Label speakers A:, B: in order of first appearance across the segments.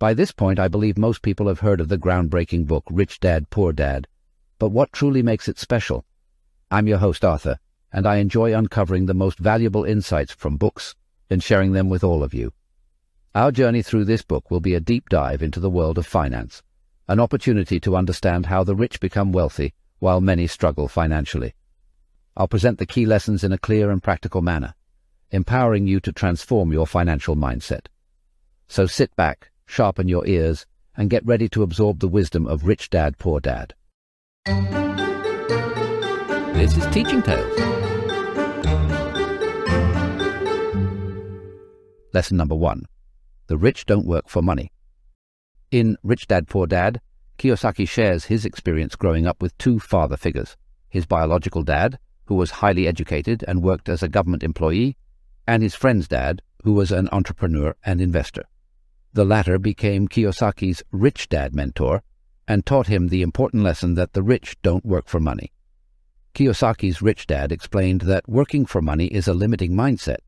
A: By this point, I believe most people have heard of the groundbreaking book Rich Dad, Poor Dad. But what truly makes it special? I'm your host, Arthur, and I enjoy uncovering the most valuable insights from books and sharing them with all of you. Our journey through this book will be a deep dive into the world of finance, an opportunity to understand how the rich become wealthy while many struggle financially. I'll present the key lessons in a clear and practical manner, empowering you to transform your financial mindset. So sit back, sharpen your ears, and get ready to absorb the wisdom of Rich Dad, Poor Dad. This is Teaching Tales. Lesson number one. The rich don't work for money. In Rich Dad, Poor Dad, Kiyosaki shares his experience growing up with two father figures, his biological dad, who was highly educated and worked as a government employee, and his friend's dad, who was an entrepreneur and investor. The latter became Kiyosaki's rich dad mentor and taught him the important lesson that the rich don't work for money. Kiyosaki's rich dad explained that working for money is a limiting mindset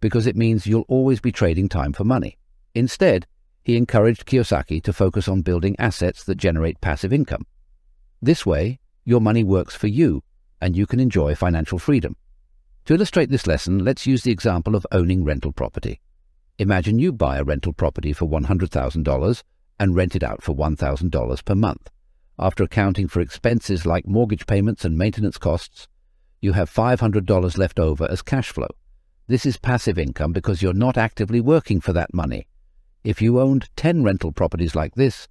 A: because it means you'll always be trading time for money. Instead, he encouraged Kiyosaki to focus on building assets that generate passive income. This way, your money works for you and you can enjoy financial freedom. To illustrate this lesson, let's use the example of owning rental property. Imagine you buy a rental property for $100,000 and rent it out for $1,000 per month. After accounting for expenses like mortgage payments and maintenance costs, you have $500 left over as cash flow. This is passive income because you're not actively working for that money. If you owned 10 rental properties like this,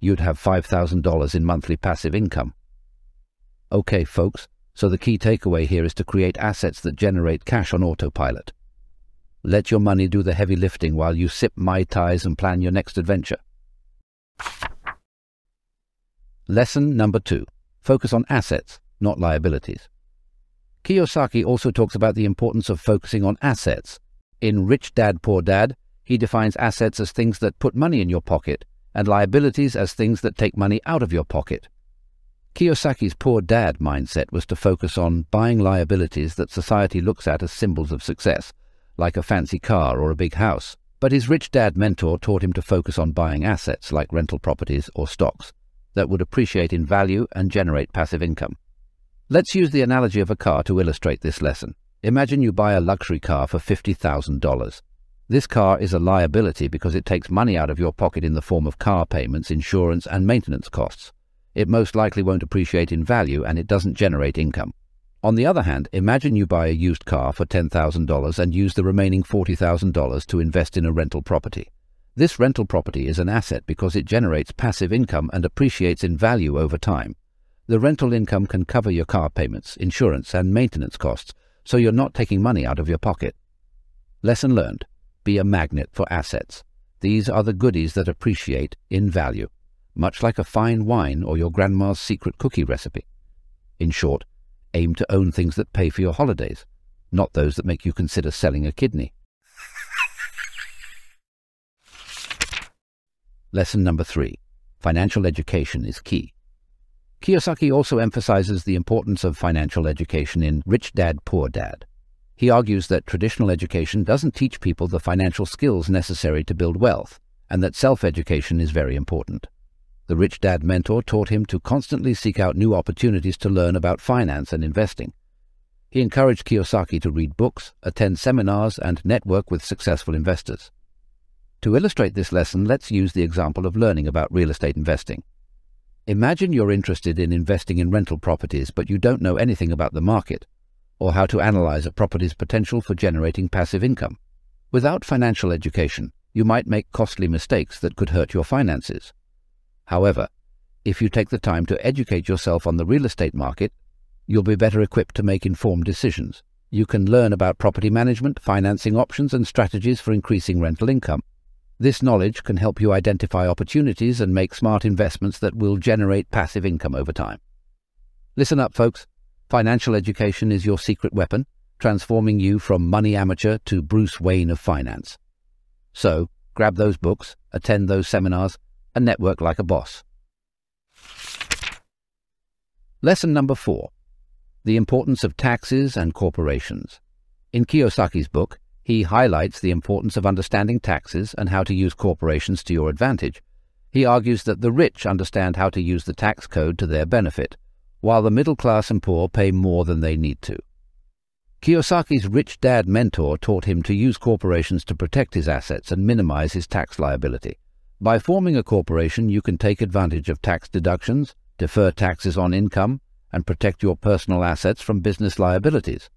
A: you'd have $5,000 in monthly passive income. Okay, folks, so the key takeaway here is to create assets that generate cash on autopilot. Let your money do the heavy lifting while you sip Mai Tais and plan your next adventure. Lesson number two. Focus on assets, not liabilities. Kiyosaki also talks about the importance of focusing on assets. In Rich Dad, Poor Dad, he defines assets as things that put money in your pocket and liabilities as things that take money out of your pocket. Kiyosaki's poor dad mindset was to focus on buying liabilities that society looks at as symbols of success, like a fancy car or a big house. But his rich dad mentor taught him to focus on buying assets like rental properties or stocks that would appreciate in value and generate passive income. Let's use the analogy of a car to illustrate this lesson. Imagine you buy a luxury car for $50,000. This car is a liability because it takes money out of your pocket in the form of car payments, insurance, and maintenance costs it most likely won't appreciate in value and it doesn't generate income. On the other hand, imagine you buy a used car for $10,000 and use the remaining $40,000 to invest in a rental property. This rental property is an asset because it generates passive income and appreciates in value over time. The rental income can cover your car payments, insurance, and maintenance costs, so you're not taking money out of your pocket. Lesson learned. Be a magnet for assets. These are the goodies that appreciate in value much like a fine wine or your grandma's secret cookie recipe. In short, aim to own things that pay for your holidays, not those that make you consider selling a kidney. Lesson number three. Financial education is key. Kiyosaki also emphasizes the importance of financial education in Rich Dad, Poor Dad. He argues that traditional education doesn't teach people the financial skills necessary to build wealth, and that self-education is very important. The Rich Dad mentor taught him to constantly seek out new opportunities to learn about finance and investing. He encouraged Kiyosaki to read books, attend seminars, and network with successful investors. To illustrate this lesson, let's use the example of learning about real estate investing. Imagine you're interested in investing in rental properties, but you don't know anything about the market or how to analyze a property's potential for generating passive income. Without financial education, you might make costly mistakes that could hurt your finances. However, if you take the time to educate yourself on the real estate market, you'll be better equipped to make informed decisions. You can learn about property management, financing options, and strategies for increasing rental income. This knowledge can help you identify opportunities and make smart investments that will generate passive income over time. Listen up, folks. Financial education is your secret weapon, transforming you from money amateur to Bruce Wayne of finance. So, grab those books, attend those seminars, and network like a boss. Lesson number four The importance of taxes and corporations. In Kiyosaki's book, He highlights the importance of understanding taxes and how to use corporations to your advantage. He argues that the rich understand how to use the tax code to their benefit, while the middle class and poor pay more than they need to. Kiyosaki's rich dad mentor taught him to use corporations to protect his assets and minimize his tax liability. By forming a corporation, you can take advantage of tax deductions, defer taxes on income, and protect your personal assets from business liabilities.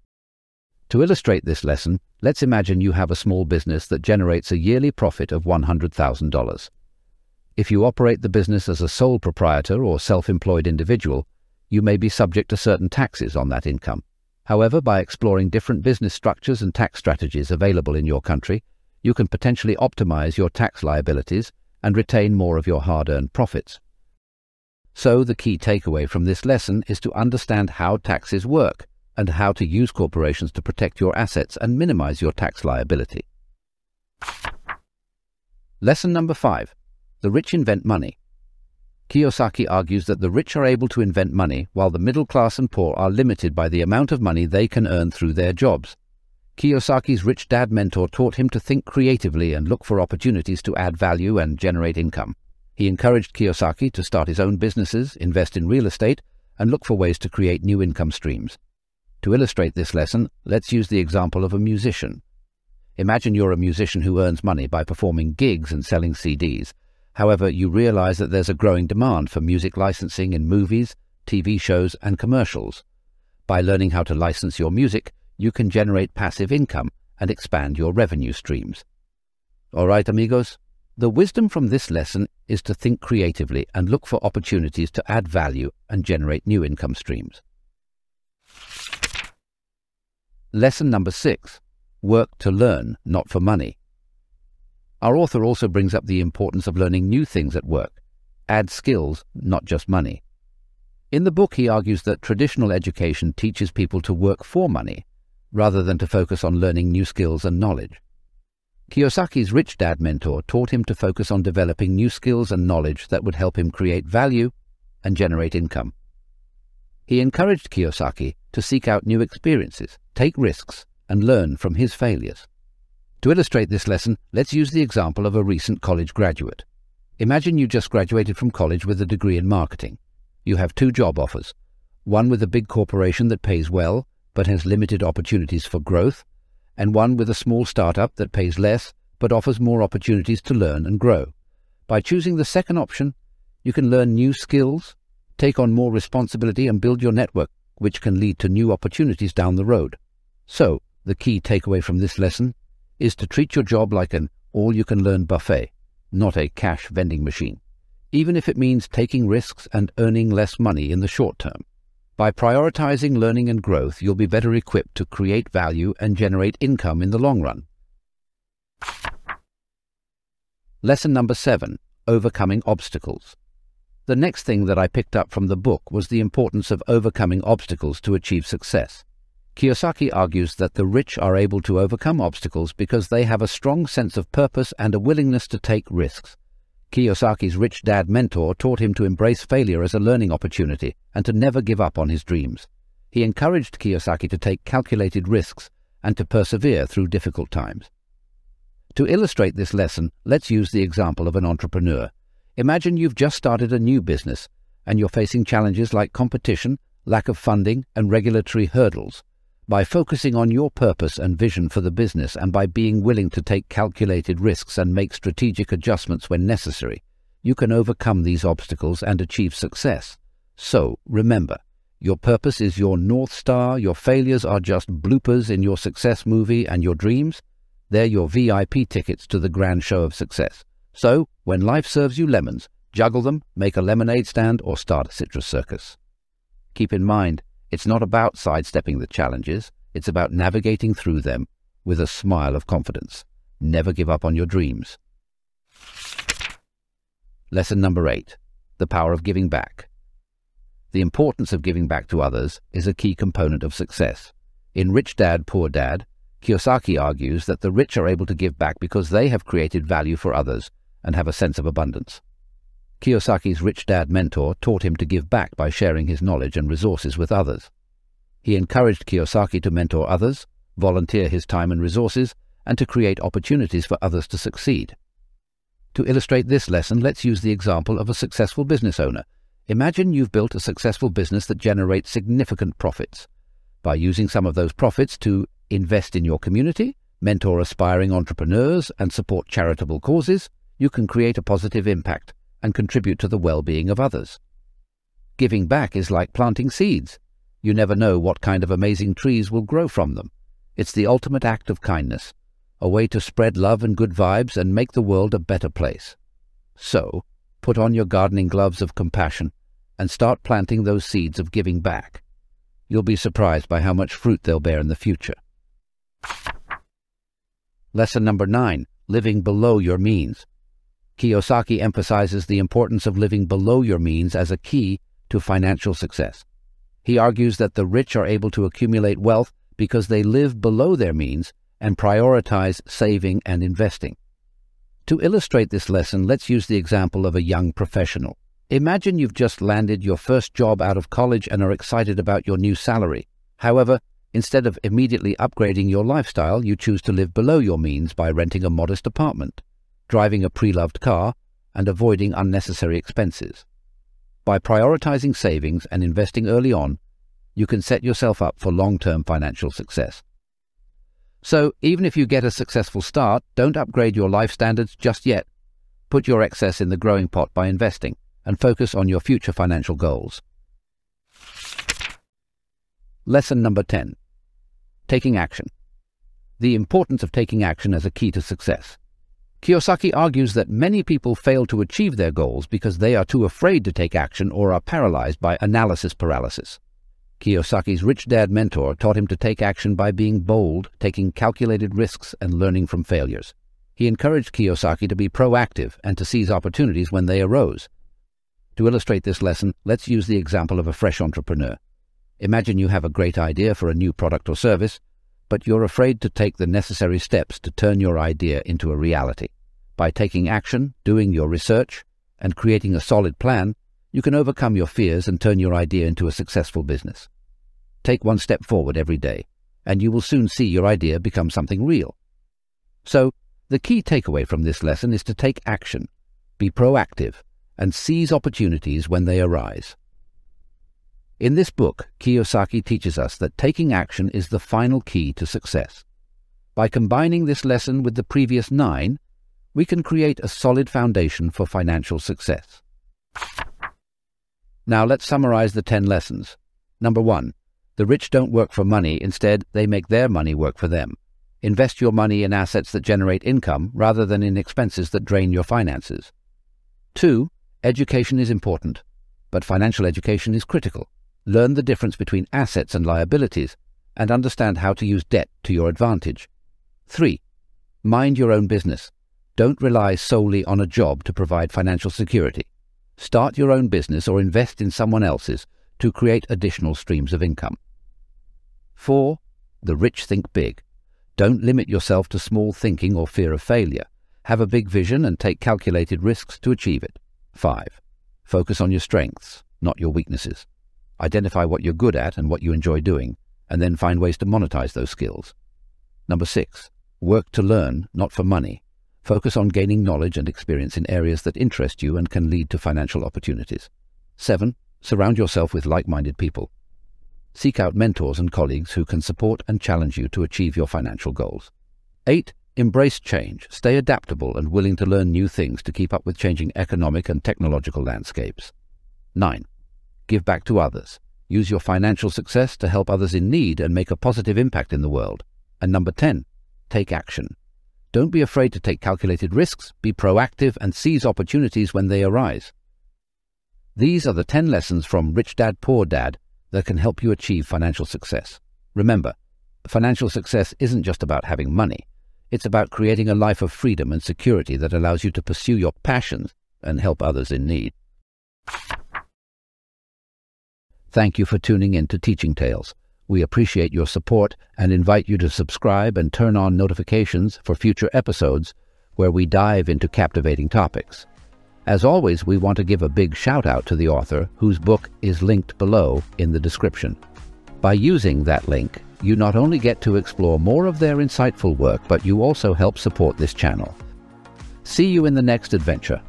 A: To illustrate this lesson, let's imagine you have a small business that generates a yearly profit of $100,000. If you operate the business as a sole proprietor or self-employed individual, you may be subject to certain taxes on that income. However, by exploring different business structures and tax strategies available in your country, you can potentially optimize your tax liabilities and retain more of your hard-earned profits. So the key takeaway from this lesson is to understand how taxes work and how to use corporations to protect your assets and minimize your tax liability. Lesson number five. The rich invent money. Kiyosaki argues that the rich are able to invent money while the middle class and poor are limited by the amount of money they can earn through their jobs. Kiyosaki's rich dad mentor taught him to think creatively and look for opportunities to add value and generate income. He encouraged Kiyosaki to start his own businesses, invest in real estate, and look for ways to create new income streams. To illustrate this lesson, let's use the example of a musician. Imagine you're a musician who earns money by performing gigs and selling CDs. However, you realize that there's a growing demand for music licensing in movies, TV shows, and commercials. By learning how to license your music, you can generate passive income and expand your revenue streams. All right, amigos? The wisdom from this lesson is to think creatively and look for opportunities to add value and generate new income streams. Lesson number six Work to learn, not for money. Our author also brings up the importance of learning new things at work. Add skills, not just money. In the book, he argues that traditional education teaches people to work for money, rather than to focus on learning new skills and knowledge. Kiyosaki's rich dad mentor taught him to focus on developing new skills and knowledge that would help him create value and generate income. He encouraged Kiyosaki to seek out new experiences, take risks, and learn from his failures. To illustrate this lesson, let's use the example of a recent college graduate. Imagine you just graduated from college with a degree in marketing. You have two job offers, one with a big corporation that pays well but has limited opportunities for growth, and one with a small startup that pays less but offers more opportunities to learn and grow. By choosing the second option, you can learn new skills, take on more responsibility and build your network, which can lead to new opportunities down the road. So, the key takeaway from this lesson is to treat your job like an all-you-can-learn buffet, not a cash vending machine, even if it means taking risks and earning less money in the short term. By prioritizing learning and growth, you'll be better equipped to create value and generate income in the long run. Lesson number seven, overcoming obstacles. The next thing that I picked up from the book was the importance of overcoming obstacles to achieve success. Kiyosaki argues that the rich are able to overcome obstacles because they have a strong sense of purpose and a willingness to take risks. Kiyosaki's rich dad mentor taught him to embrace failure as a learning opportunity and to never give up on his dreams. He encouraged Kiyosaki to take calculated risks and to persevere through difficult times. To illustrate this lesson, let's use the example of an entrepreneur. Imagine you've just started a new business and you're facing challenges like competition, lack of funding, and regulatory hurdles. By focusing on your purpose and vision for the business and by being willing to take calculated risks and make strategic adjustments when necessary, you can overcome these obstacles and achieve success. So, remember, your purpose is your North Star, your failures are just bloopers in your success movie, and your dreams, they're your VIP tickets to the grand show of success. So, when life serves you lemons, juggle them, make a lemonade stand, or start a citrus circus. Keep in mind, it's not about sidestepping the challenges, it's about navigating through them with a smile of confidence. Never give up on your dreams. Lesson number eight The Power of Giving Back. The importance of giving back to others is a key component of success. In Rich Dad, Poor Dad, Kiyosaki argues that the rich are able to give back because they have created value for others and have a sense of abundance. Kiyosaki's rich dad mentor taught him to give back by sharing his knowledge and resources with others. He encouraged Kiyosaki to mentor others, volunteer his time and resources, and to create opportunities for others to succeed. To illustrate this lesson, let's use the example of a successful business owner. Imagine you've built a successful business that generates significant profits. By using some of those profits to invest in your community, mentor aspiring entrepreneurs, and support charitable causes, you can create a positive impact and contribute to the well-being of others. Giving back is like planting seeds. You never know what kind of amazing trees will grow from them. It's the ultimate act of kindness, a way to spread love and good vibes and make the world a better place. So, put on your gardening gloves of compassion and start planting those seeds of giving back. You'll be surprised by how much fruit they'll bear in the future. Lesson number nine, living below your means. Kiyosaki emphasizes the importance of living below your means as a key to financial success. He argues that the rich are able to accumulate wealth because they live below their means and prioritize saving and investing. To illustrate this lesson, let's use the example of a young professional. Imagine you've just landed your first job out of college and are excited about your new salary. However, instead of immediately upgrading your lifestyle, you choose to live below your means by renting a modest apartment driving a pre-loved car, and avoiding unnecessary expenses. By prioritizing savings and investing early on, you can set yourself up for long-term financial success. So, even if you get a successful start, don't upgrade your life standards just yet. Put your excess in the growing pot by investing and focus on your future financial goals. Lesson number 10 Taking Action. The importance of taking action as a key to success. Kiyosaki argues that many people fail to achieve their goals because they are too afraid to take action or are paralyzed by analysis paralysis. Kiyosaki's rich dad mentor taught him to take action by being bold, taking calculated risks, and learning from failures. He encouraged Kiyosaki to be proactive and to seize opportunities when they arose. To illustrate this lesson, let's use the example of a fresh entrepreneur. Imagine you have a great idea for a new product or service, but you're afraid to take the necessary steps to turn your idea into a reality. By taking action, doing your research, and creating a solid plan, you can overcome your fears and turn your idea into a successful business. Take one step forward every day, and you will soon see your idea become something real. So, the key takeaway from this lesson is to take action, be proactive, and seize opportunities when they arise. In this book, Kiyosaki teaches us that taking action is the final key to success. By combining this lesson with the previous nine, we can create a solid foundation for financial success. Now let's summarize the ten lessons. Number one, the rich don't work for money, instead, they make their money work for them. Invest your money in assets that generate income rather than in expenses that drain your finances. Two, education is important, but financial education is critical. Learn the difference between assets and liabilities and understand how to use debt to your advantage. 3. Mind your own business. Don't rely solely on a job to provide financial security. Start your own business or invest in someone else's to create additional streams of income. 4. The rich think big. Don't limit yourself to small thinking or fear of failure. Have a big vision and take calculated risks to achieve it. 5. Focus on your strengths, not your weaknesses. Identify what you're good at and what you enjoy doing, and then find ways to monetize those skills. Number six, work to learn, not for money. Focus on gaining knowledge and experience in areas that interest you and can lead to financial opportunities. Seven, surround yourself with like-minded people. Seek out mentors and colleagues who can support and challenge you to achieve your financial goals. Eight, embrace change. Stay adaptable and willing to learn new things to keep up with changing economic and technological landscapes. Nine, give back to others. Use your financial success to help others in need and make a positive impact in the world. And number 10, take action. Don't be afraid to take calculated risks, be proactive, and seize opportunities when they arise. These are the 10 lessons from Rich Dad Poor Dad that can help you achieve financial success. Remember, financial success isn't just about having money. It's about creating a life of freedom and security that allows you to pursue your passions and help others in need. Thank you for tuning in to Teaching Tales. We appreciate your support and invite you to subscribe and turn on notifications for future episodes where we dive into captivating topics. As always, we want to give a big shout out to the author whose book is linked below in the description. By using that link, you not only get to explore more of their insightful work, but you also help support this channel. See you in the next adventure.